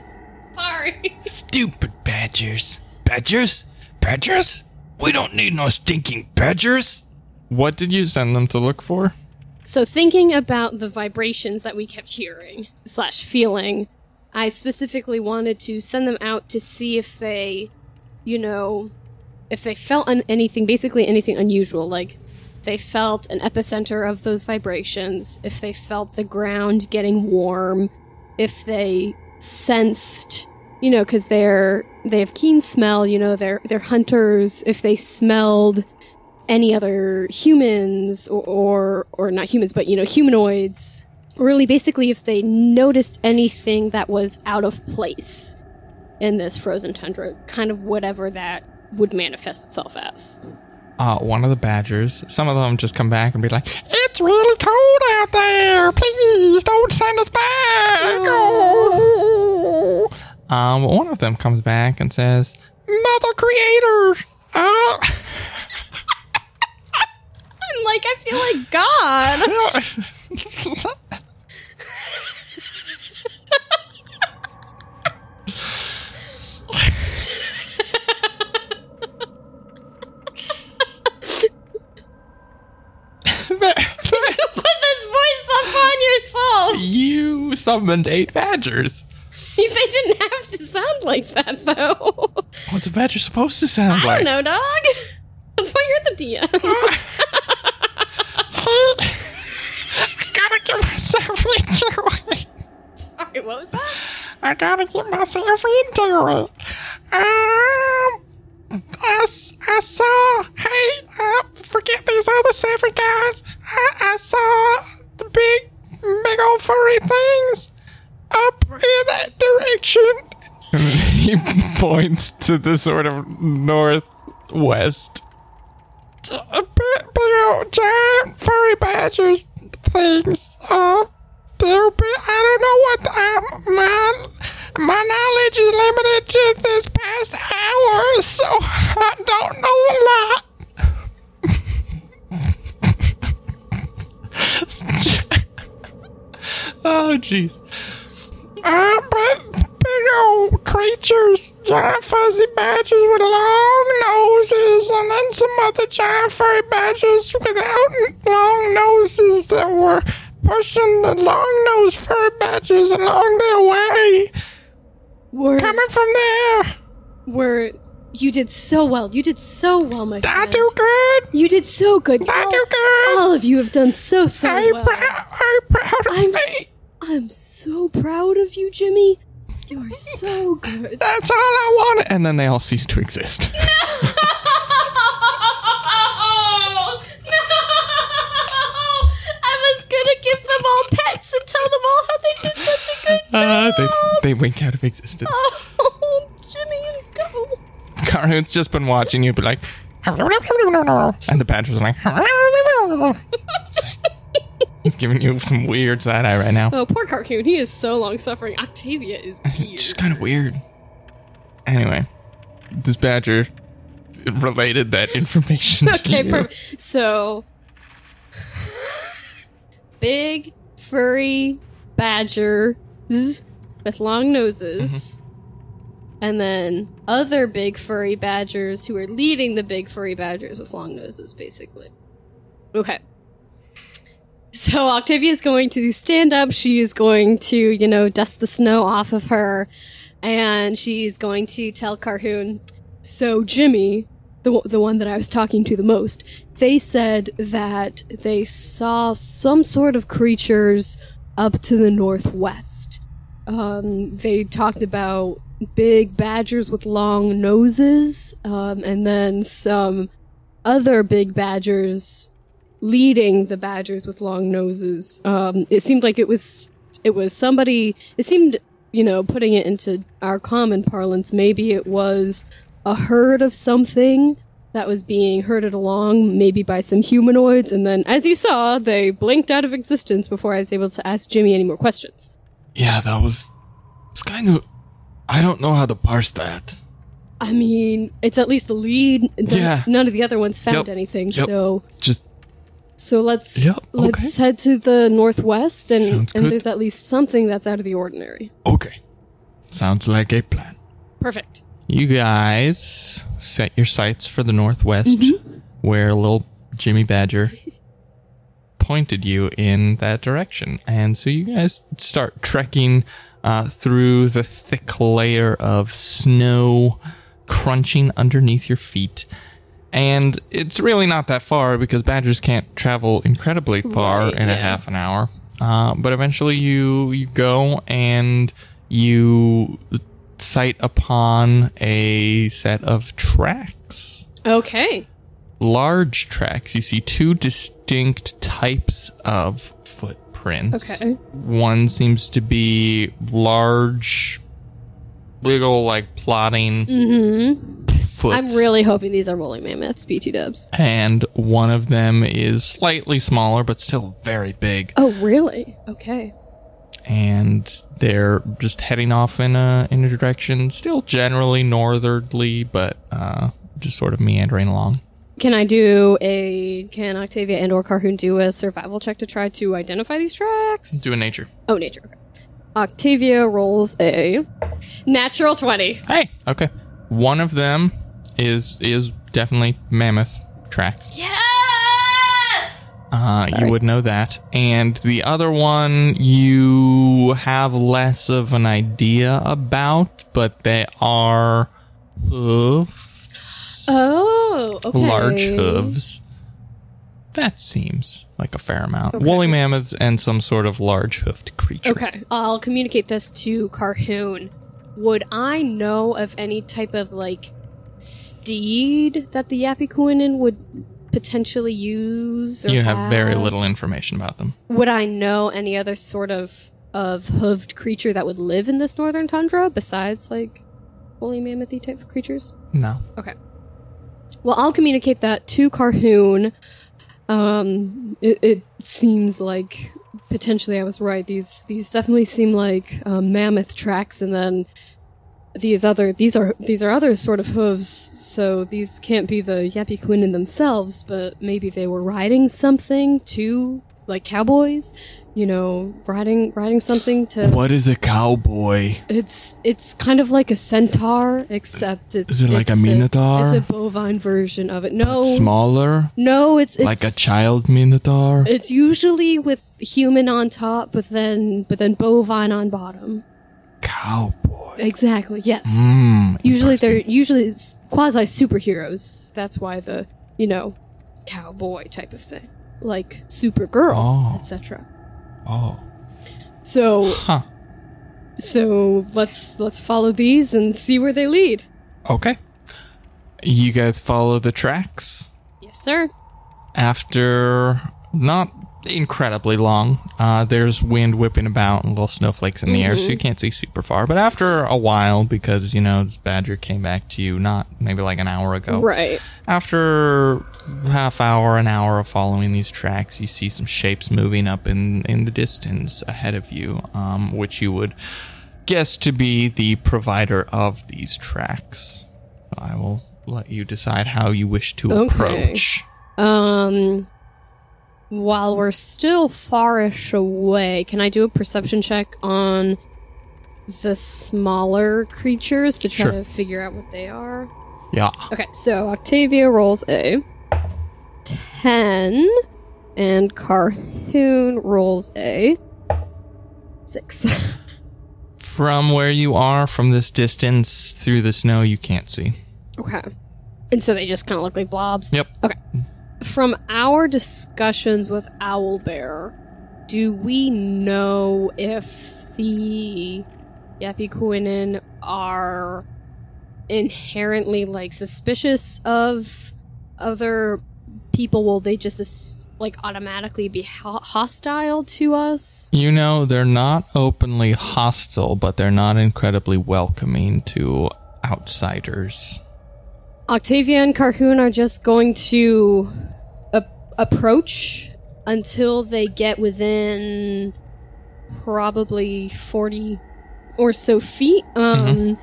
Sorry. Stupid badgers. Badgers? Badgers? We don't need no stinking badgers. What did you send them to look for? So, thinking about the vibrations that we kept hearing slash feeling, I specifically wanted to send them out to see if they, you know, if they felt un- anything, basically anything unusual, like they felt an epicenter of those vibrations, if they felt the ground getting warm, if they sensed, you know, because they're they have keen smell, you know, they're they're hunters. If they smelled any other humans or, or or not humans but you know humanoids really basically if they noticed anything that was out of place in this frozen tundra kind of whatever that would manifest itself as Uh, one of the badgers, some of them just come back and be like, It's really cold out there. Please don't send us back. Oh. [LAUGHS] Um, one of them comes back and says, Mother Creator. Uh, i'm like i feel like god. [LAUGHS] [LAUGHS] Put this voice up on yourself you summoned eight badgers. [LAUGHS] they didn't have to sound like that though. What's a badger supposed to sound i like? I don't know dog that's why you're the dm [LAUGHS] I gotta get myself into it. sorry what was that I gotta get myself into it. Um, I saw, hey, uh, forget these other seven guys. I, I saw the big, big old furry things up in that direction. [LAUGHS] he points to the sort of northwest. Big giant furry badgers things. Uh, they're big, I don't know what um, my my knowledge is limited to this past hour, so I don't know a lot. [LAUGHS] oh, jeez. Uh, but big old creatures, giant fuzzy badgers with long noses, and then some other giant furry badgers without long noses that were pushing the long nosed furry badgers along their way. Were Coming from there. were you did so well. You did so well, my friend. I do good. You did so good. I all, do good. all of you have done so so you well. proud? Are you proud of I'm me? I'm so proud of you, Jimmy. You are so good. That's all I want. And then they all cease to exist. [LAUGHS] No! No! I was gonna give them all pets and tell them all how they did such a good Uh, job. they, they wink out of existence. Oh, Jimmy, go. Carhoon's just been watching you, be like, [LAUGHS] and the badgers are like, It's [LAUGHS] like- he's giving you some weird side eye right now. Oh, poor Carhoon. He is so long suffering. Octavia is weird. just kind of weird. Anyway, this badger related that information. to okay, perfect. So, big furry badgers with long noses, mm-hmm. and then other big furry badgers who are leading the big furry badgers with long noses, basically. Okay. So Octavia is going to stand up. She is going to, you know, dust the snow off of her, and she's going to tell Carhoon. So Jimmy, the the one that I was talking to the most, they said that they saw some sort of creatures up to the northwest. Um, they talked about big badgers with long noses, um, and then some other big badgers leading the badgers with long noses. Um, it seemed like it was it was somebody. It seemed you know putting it into our common parlance. Maybe it was a herd of something that was being herded along, maybe by some humanoids, and then, as you saw, they blinked out of existence before I was able to ask Jimmy any more questions. Yeah, that was. It's kind of. I don't know how to parse that. I mean, it's at least the lead. None, Yeah. none of the other ones found Yep. anything, Yep. so Just so let's Yep, let's head to the northwest, and and there's at least something that's out of the ordinary. okay. Sounds like a plan. Perfect. You guys set your sights for the northwest, where little Jimmy Badger [LAUGHS] pointed you in that direction. And so you guys start trekking uh, through the thick layer of snow crunching underneath your feet. And it's really not that far because badgers can't travel incredibly far Right, in a half an hour. Uh, but eventually you you go and you sight upon a set of tracks Okay. large tracks. You see two distinct types of footprints. Okay. One seems to be large, little like plotting mm-hmm. Foots. I'm really hoping these are woolly mammoths, BT dubs. And one of them is slightly smaller, but still very big. Oh, really? Okay. And they're just heading off in a in a direction, still generally northerly, but uh, just sort of meandering along. Can I do a? Can Octavia and or Carhoon do a survival check to try to identify these tracks? Do a nature. Oh, nature. Okay. Octavia rolls a natural twenty. Hey, okay. One of them is is definitely mammoth tracks. Yes. Uh, you would know that. And the other one you have less of an idea about, but they are hooves, Oh, okay. large hooves. That seems like a fair amount. Woolly mammoths and some sort of large hoofed creature. Okay, I'll communicate this to Carhoon. Would I know of any type of like steed that the Yapikuinen would potentially use? Or You have very little information about them. Would I know any other sort of of hooved creature that would live in this northern tundra besides like woolly mammothy type of creatures? No. Okay. Well, I'll communicate that to Carhoon. Um, it, it seems like potentially I was right. These these definitely seem like um, mammoth tracks, and then these other these are these are other sort of hooves. So these can't be the Yappy Quinn in themselves, but maybe they were riding something to like cowboys, you know, riding riding something to. What is a cowboy? It's it's kind of like a centaur, except it's Is it like a minotaur? it's a bovine version of it. No, Smaller? no, it's, it's like a child minotaur? It's usually with human on top, but then but then bovine on bottom. Cowboy. Exactly. Yes. Mm, usually they're usually quasi superheroes. That's why the you know cowboy type of thing, like Supergirl, Oh. etc. Oh. So Huh. so let's let's follow these and see where they lead. Okay. You guys follow the tracks? Yes, sir. After not incredibly long, uh, there's wind whipping about and little snowflakes in the air, so you can't see super far. But after a while, because, you know, this badger came back to you not maybe like an hour ago. Right. After half hour, an hour of following these tracks, you see some shapes moving up in, in the distance ahead of you, um, which you would guess to be the provider of these tracks. I will let you decide how you wish to Okay. approach. Um, while we're still farish away, can I do a perception check on the smaller creatures to try Sure. to figure out what they are? Yeah. Okay, so Octavia rolls a 10, and Carhoon rolls a 6. [LAUGHS] From where you are, from this distance through the snow, you can't see. okay. And so they just kind of look like blobs? Yep. Okay. From our discussions with Owlbear, do we know if the Yapikuinen are inherently like suspicious of other people? Will they just like automatically be ho- hostile to us? You know, they're not openly hostile, but they're not incredibly welcoming to outsiders. Octavia and Carhoon are just going to approach until they get within probably 40 or so feet. Um,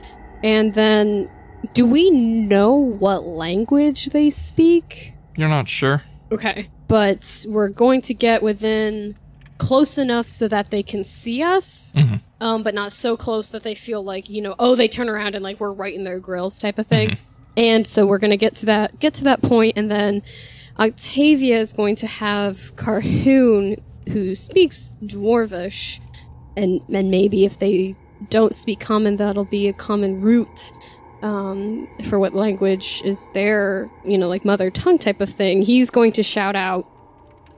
And then, do we know what language they speak? You're not sure? Okay. But we're going to get within close enough so that they can see us. Mhm. Um, but not so close that they feel like, you know, oh, they turn around and like we're right in their grills type of thing. And so we're gonna get to that get to that point and then Octavia is going to have Carhoon who speaks Dwarvish and and maybe if they don't speak common that'll be a common root um, for what language is their, you know, like mother tongue type of thing. He's going to shout out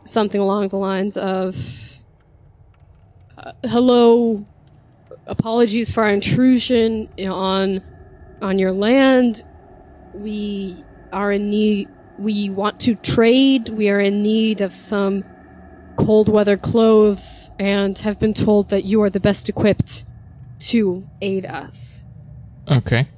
something along the lines of, uh, "Hello, apologies for our intrusion on on your land. We are in need. We want to trade. We are in need of some." Cold weather clothes, and have been told that you are the best equipped to aid us. Okay.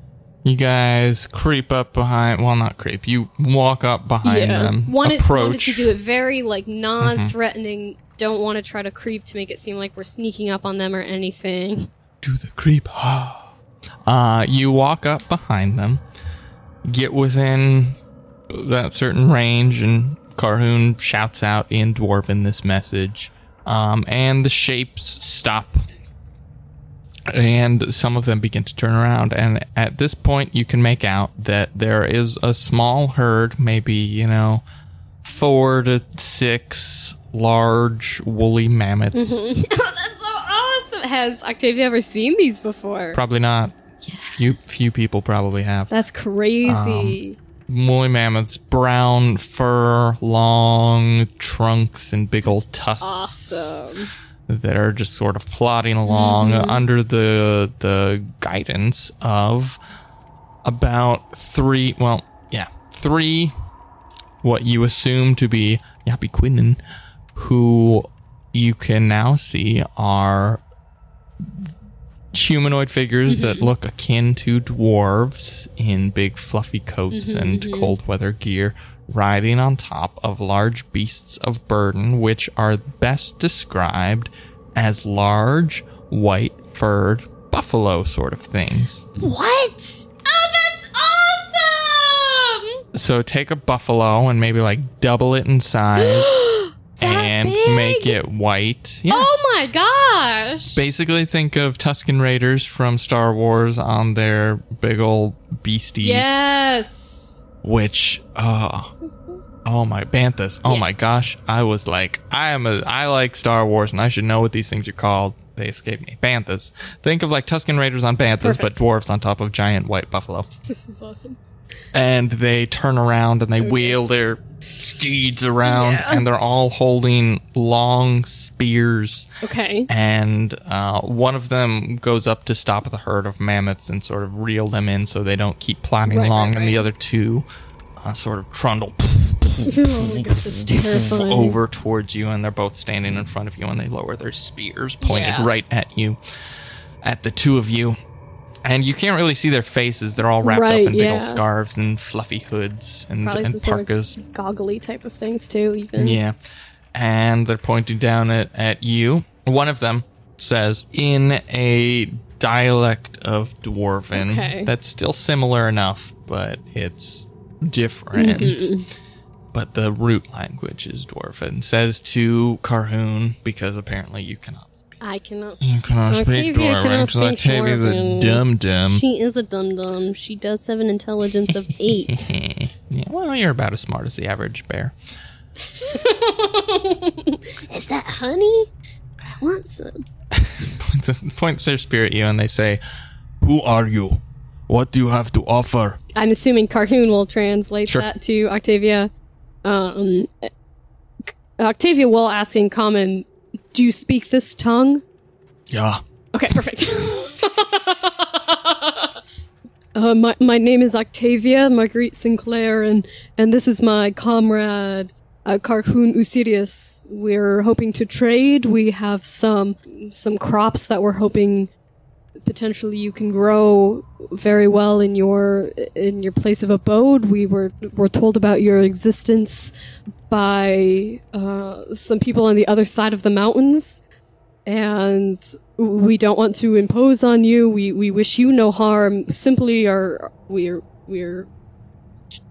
You guys creep up behind. Well, not creep. You walk up behind them. Wanted, approach. wanted to do it very like non-threatening. Don't want to try to creep to make it seem like we're sneaking up on them or anything. Do the creep. uh, you walk up behind them, get within that certain range, and Carhoon shouts out in Dwarven this message. Um, and the shapes stop. And some of them begin to turn around. And at this point, you can make out that there is a small herd, maybe, you know, four to six large woolly mammoths. oh, [LAUGHS] that's so awesome! Has Octavia ever seen these before? Probably not. Few few people probably have. That's crazy. Woolly mammoths, brown fur, long trunks, and big old tusks awesome. that are just sort of plodding along mm-hmm. under the the guidance of about three. Well, yeah, three. What you assume to be Yapiquinen, who you can now see are humanoid figures that mm-hmm. look akin to dwarves in big fluffy coats mm-hmm, and mm-hmm. cold weather gear riding on top of large beasts of burden which are best described as large white furred buffalo sort of things What? Oh, that's awesome! so take a buffalo and maybe like double it in size [GASPS] [GASPS] [GASPS] and big? make it white. Yeah. Oh my gosh! Basically, think of Tusken Raiders from Star Wars on their big old beasties. Yes. Which, uh, oh my banthas! Oh Yeah. my gosh! I was like, I am a, I like Star Wars, and I should know what these things are called. They escaped me. Banthas. Think of like Tusken Raiders on banthas, but Perfect. dwarves on top of giant white buffalo. This is awesome. And they turn around and they wheel their steeds around, Yeah. and they're all holding long spears Okay. and uh, one of them goes up to stop the herd of mammoths and sort of reel them in so they don't keep plodding Right, along, right, and the other two uh, sort of trundle [LAUGHS] oh gosh, [LAUGHS] over towards you, and they're both standing in front of you, and they lower their spears pointed Yeah. right at you, at the two of you. And you can't really see their faces; they're all wrapped Right, up in big old scarves and fluffy hoods and, Probably and some sort parkas. of goggly type of things too. Even. Yeah. And they're pointing down at, at you. One of them says, in a dialect of Dwarven, Okay. that's still similar enough, but it's different. Mm-hmm. But the root language is Dwarven. Says to Carhoon, because apparently you cannot. I cannot. You cannot speak Octavia Dwarven, cannot because speak Octavia's a dum dum. She is a dum dum. She does have an intelligence of [LAUGHS] eight. Yeah, well, you're about as smart as the average bear. [LAUGHS] is that honey? I want some. [LAUGHS] points, points their spear at you and they say, Who are you? What do you have to offer? I'm assuming Carhoon will translate Sure. that to Octavia. Um, Octavia will ask in common, "Do you speak this tongue?" Yeah. Okay, perfect. [LAUGHS] uh, my my name is Octavia Marguerite Sinclair, and and this is my comrade uh, Carhoon Usirius. We're hoping to trade. We have some some crops that we're hoping potentially you can grow very well in your in your place of abode. We were were told about your existence by uh, some people on the other side of the mountains, and we don't want to impose on you. We we wish you no harm. Simply, are we're we're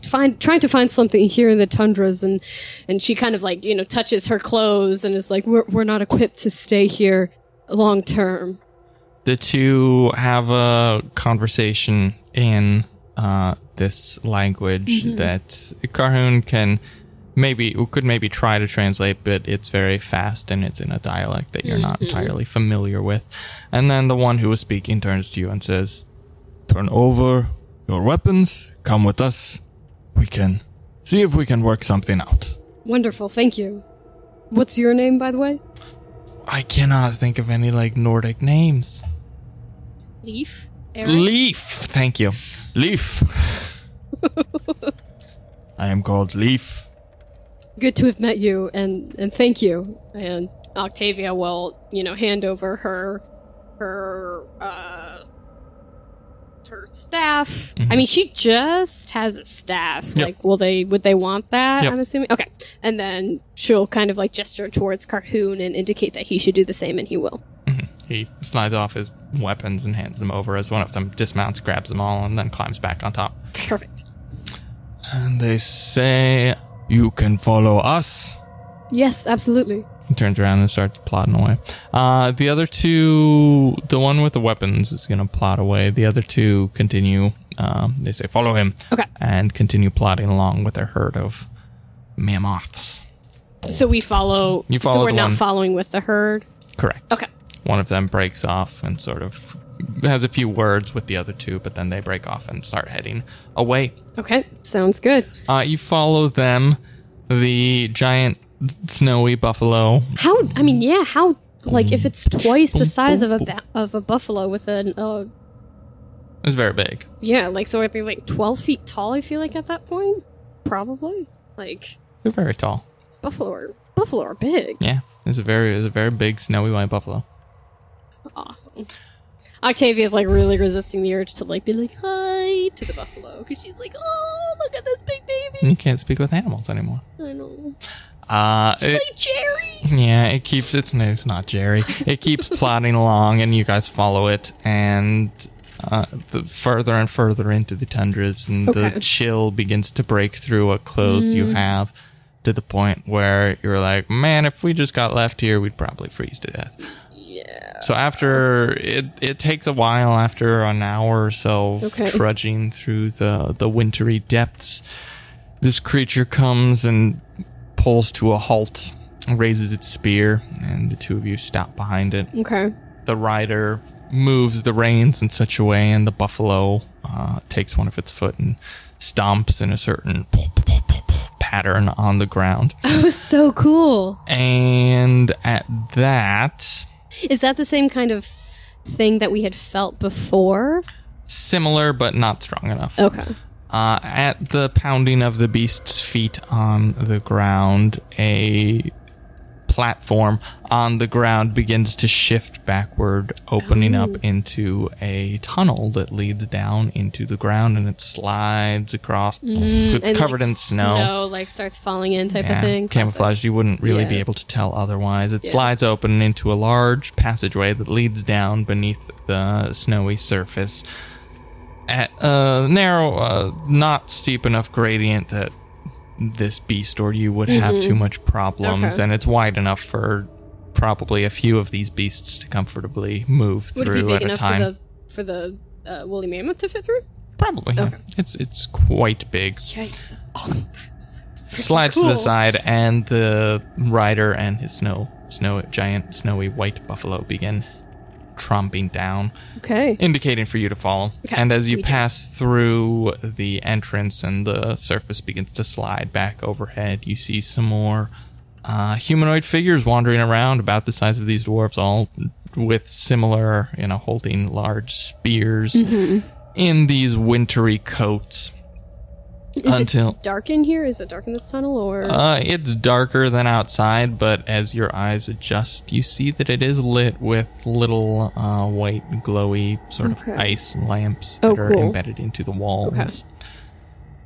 find trying to find something here in the tundras and and she kind of like you know touches her clothes and is like we're we're not equipped to stay here long term The two have a conversation in uh, this language that Carhoon can maybe could maybe try to translate, but it's very fast and it's in a dialect that you're not entirely familiar with. And then the one who was speaking turns to you and says, "Turn over your weapons. Come with us. We can see if we can work something out." Wonderful, thank you. What's your name, by the way? I cannot think of any like Nordic names. Leif. Leif. Thank you. Leif. [LAUGHS] I am called Leif. Good to have met you, and and thank you. And Octavia will, you know, hand over her her uh her staff. I mean, she just has a staff. Mm-hmm. Yep. Like, will they would they want that? Yep. I'm assuming. Okay, and then she'll kind of like gesture towards Carhoon and indicate that he should do the same, and he will. He slides off his weapons and hands them over as one of them dismounts, grabs them all, and then climbs back on top. Perfect. And they say, You can follow us. Yes, absolutely. He turns around and starts plodding away. Uh, the other two, the one with the weapons is going to plod away. The other two continue. Um, they say, Follow him. Okay. And continue plodding along with their herd of mammoths. So we follow. You so follow we're the not one- following with the herd. Correct. Okay. One of them breaks off and sort of has a few words with the other two, but then they break off and start heading away. Okay. Sounds good. Uh, you follow them, the giant snowy buffalo. How? I mean, yeah. How? Like, if it's twice the size of a ba- of a buffalo with an uh, It's very big. yeah, like so, are they like twelve feet tall? I feel like at that point, probably. Like, They're very tall. it's buffalo are buffalo are big. Yeah, it's a very, it's a very big snowy white buffalo. Awesome. Octavia's like really resisting the urge to like be like hi to the buffalo because she's like, oh, look at this big baby. You can't speak with animals anymore. I know. Uh, it- Like Jerry. yeah, it keeps its it's not Jerry. It keeps [LAUGHS] plodding along, and you guys follow it, and uh, the further and further into the tundras, and Okay. the chill begins to break through what clothes you have, to the point where you're like, man, if we just got left here, we'd probably freeze to death. Yeah. So after it, it takes a while after an hour or so of Okay. trudging through the the wintry depths. This creature comes and pulls to a halt, raises its spear, and the two of you stop behind it. Okay. The rider moves the reins in such a way, and the buffalo uh, takes one of its foot and stomps in a certain pattern on the ground. [LAUGHS] That was so cool. And at that, Is that the same kind of thing that we had felt before? similar but not strong enough. Okay. Uh, at the pounding of the beast's feet on the ground, a platform on the ground begins to shift backward, opening up into a tunnel that leads down into the ground, and it slides across. it's covered like, in snow. Snow like starts falling in type Yeah, of thing. camouflage. You wouldn't really be able to tell otherwise. It Yeah. slides open into a large passageway that leads down beneath the snowy surface at a narrow, uh, not steep enough gradient that this beast or you would have too much problems, Mm-hmm. Okay. and it's wide enough for probably a few of these beasts to comfortably move Would through big at a enough time. for the for the uh, woolly mammoth to fit through? Probably, yeah. It's it's quite big. Yikes! That's awesome. slides to the side, and the rider and his snow, snow giant, snowy white buffalo begin tromping down, Okay. indicating for you to follow. Okay, And as you we do. pass through the entrance and the surface begins to slide back overhead, you see some more uh, humanoid figures wandering around, about the size of these dwarves, all with similar, you know, holding large spears Mm-hmm. in these wintry coats. Is until it dark in here? Is it dark in this tunnel or? uh, it's darker than outside, but as your eyes adjust, you see that it is lit with little uh, white, glowy sort Okay. of ice lamps that Oh, are cool. embedded into the walls. Okay.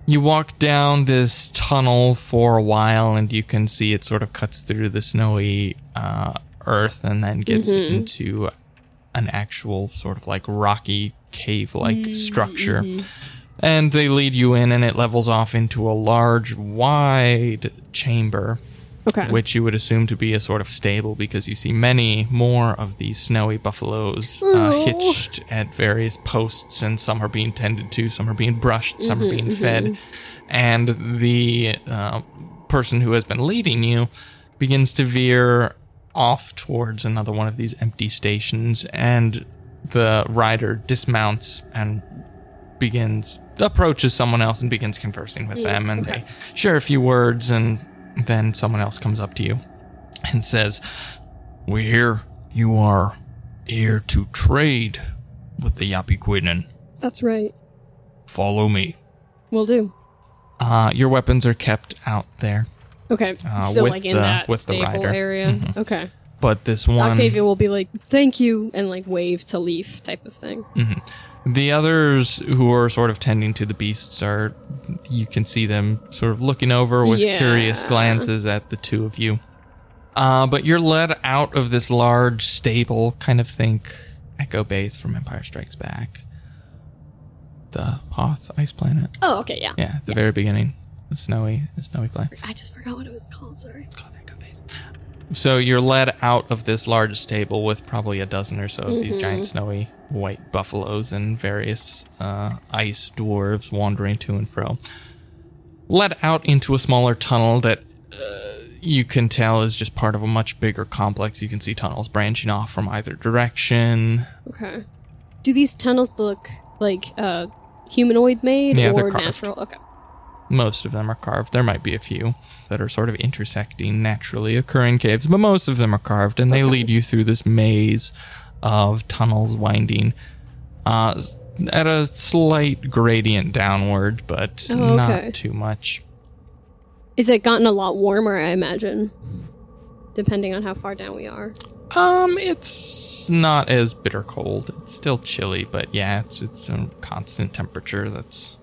You walk down this tunnel for a while, and you can see it sort of cuts through the snowy uh, earth and then gets Mm-hmm. into an actual sort of like rocky cave like Mm-hmm. structure. And they lead you in, and it levels off into a large, wide chamber, okay. which you would assume to be a sort of stable because you see many more of these snowy buffaloes uh, hitched at various posts, and some are being tended to, some are being brushed, some are being fed. And the uh, person who has been leading you begins to veer off towards another one of these empty stations, and the rider dismounts and begins approaches someone else and begins conversing with them and they share a few words and then someone else comes up to you and says we hear you are here to trade with the Yapiquinen. That's right. Follow me. We'll do. Uh, your weapons are kept out there, Okay. Uh, Still with like in the- that with the stable rider. Mm-hmm. area. Okay. but this one Octavia will be like, "Thank you," and like wave to Leif type of thing. The others who are sort of tending to the beasts are, you can see them sort of looking over with Yeah. curious glances at the two of you. Uh, but you're led out of this large stable, kind of think Echo Base from Empire Strikes Back. The Hoth ice planet. Oh, okay, yeah. Yeah, at the very beginning. The snowy, the snowy planet. I just forgot what it was called. Sorry. So you're led out of this large stable with probably a dozen or so of these giant snowy white buffaloes and various uh, ice dwarves wandering to and fro. Led out into a smaller tunnel that uh, you can tell is just part of a much bigger complex. You can see tunnels branching off from either direction. Okay. Do these tunnels look like uh humanoid made Yeah, or natural? Okay. Most of them are carved. There might be a few that are sort of intersecting naturally occurring caves, but most of them are carved, and they lead you through this maze of tunnels winding uh, at a slight gradient downward, but Oh, okay. not too much. Is it gotten a lot warmer? I imagine, depending on how far down we are. Um, it's not as bitter cold. It's still chilly, but yeah, it's it's a constant temperature that's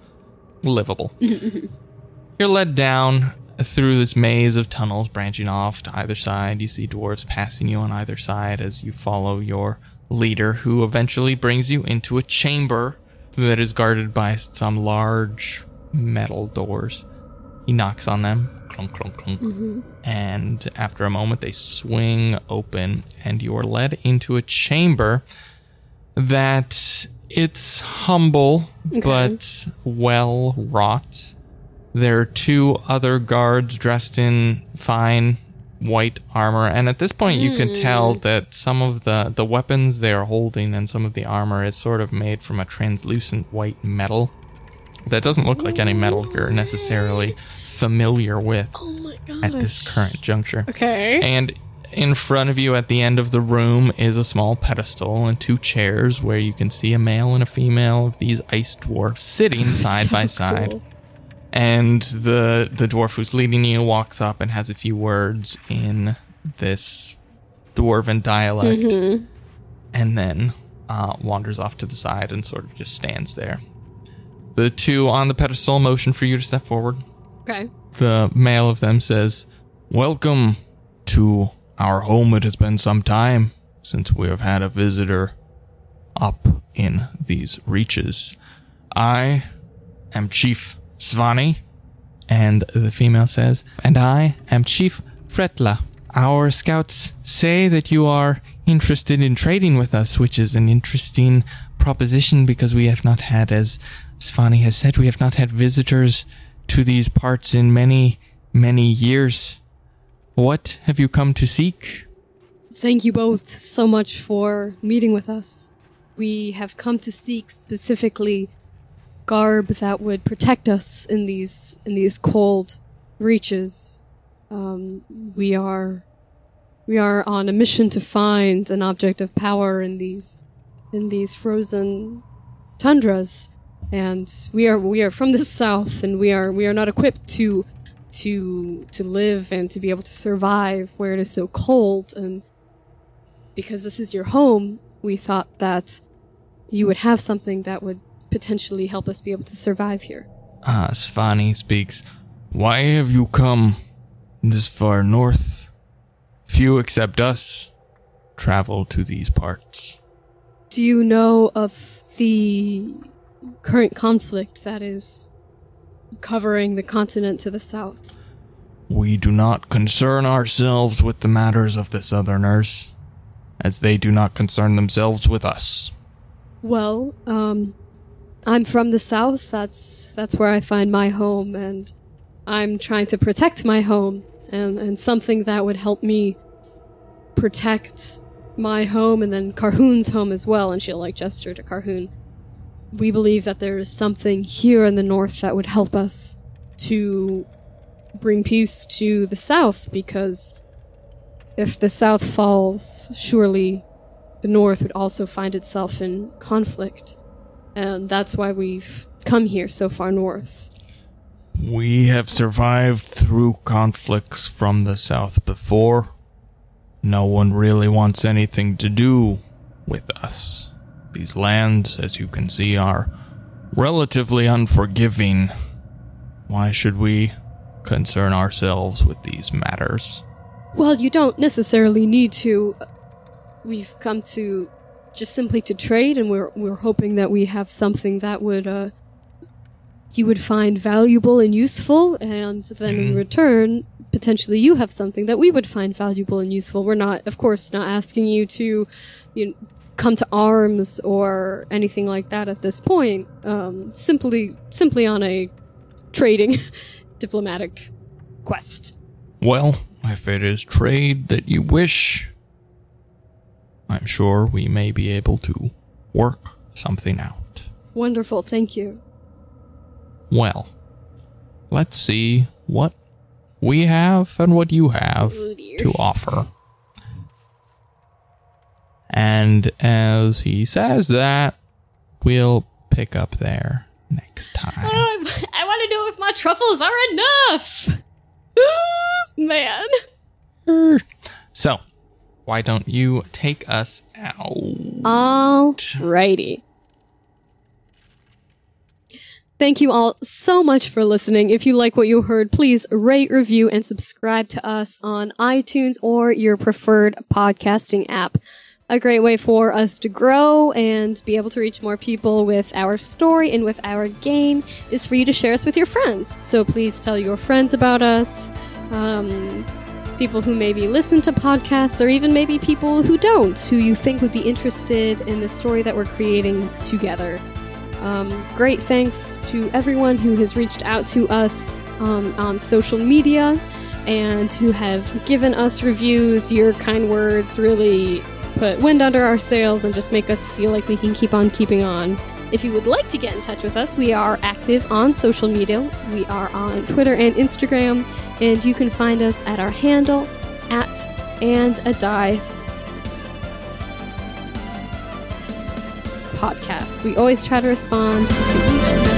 livable. [LAUGHS] You're led down through this maze of tunnels branching off to either side. You see dwarves passing you on either side as you follow your leader, who eventually brings you into a chamber that is guarded by some large metal doors. He knocks on them, clunk, clunk, clunk. Mm-hmm. And after a moment, they swing open, and you are led into a chamber that it's humble but well wrought. There are two other guards dressed in fine white armor, and at this point, you can tell that some of the the weapons they are holding and some of the armor is sort of made from a translucent white metal that doesn't look like any metal you're necessarily familiar with Oh at this current juncture. Okay. And in front of you at the end of the room is a small pedestal and two chairs where you can see a male and a female of these ice dwarfs sitting [LAUGHS] side by side. cool. And the the dwarf who's leading you walks up and has a few words in this dwarven dialect and then uh, wanders off to the side and sort of just stands there. The two on the pedestal motion for you to step forward Okay. the male of them says, Welcome to our home. It has been some time since we have had a visitor up in these reaches. I am Chief Svani. And the female says, And I am Chief Fretla. Our scouts say that you are interested in trading with us, which is an interesting proposition because we have not had, as Svani has said, we have not had visitors to these parts in many, many years. What have you come to seek? Thank you both so much for meeting with us. We have come to seek specifically garb that would protect us in these in these cold reaches. Um, we are we are on a mission to find an object of power in these in these frozen tundras, and we are we are from the [LAUGHS] south, and we are we are not equipped to to to live and to be able to survive where it is so cold and because this is your home, we thought that you would have something that would potentially help us be able to survive here. Ah, Svani speaks. Why have you come this far north? Few except us travel to these parts. Do you know of the current conflict that is covering the continent to the south? We do not concern ourselves with the matters of the Southerners, as they do not concern themselves with us. Well, um, I'm from the south. That's that's where I find my home, and I'm trying to protect my home, and and something that would help me protect my home, and then Carhoon's home as well. And she'll like gesture to Carhoon. We believe that there is something here in the north that would help us to bring peace to the south, because if the south falls, surely the North would also find itself in conflict. And that's why we've come here so far north. We have survived through conflicts from the south before. No one really wants anything to do with us. These lands, as you can see, are relatively unforgiving. Why should we concern ourselves with these matters? Well, you don't necessarily need to. We've come to just simply to trade, and we're we're hoping that we have something that would uh, you would find valuable and useful, and then in return, potentially you have something that we would find valuable and useful. We're not, of course, not asking you to, you know, come to arms or anything like that at this point. Um, simply, simply on a trading [LAUGHS] diplomatic quest. Well, if it is trade that you wish, I'm sure we may be able to work something out. Wonderful, thank you. Well, let's see what we have and what you have Oh, to offer. And as he says that, we'll pick up there next time. I, I want to know if my truffles are enough. [GASPS] Man. So, why don't you take us out? Alrighty. Thank you all so much for listening. If you like what you heard, please rate, review, and subscribe to us on iTunes or your preferred podcasting app. A great way for us to grow and be able to reach more people with our story and with our game is for you to share us with your friends. So please tell your friends about us, um, people who maybe listen to podcasts, or even maybe people who don't, who you think would be interested in the story that we're creating together. Um, great thanks to everyone who has reached out to us um, on social media and who have given us reviews. Your kind words really put wind under our sails and just make us feel like we can keep on keeping on. If you would like to get in touch with us, we are active on social media. We are on Twitter and Instagram, and you can find us at our handle at and a die podcast. We always try to respond to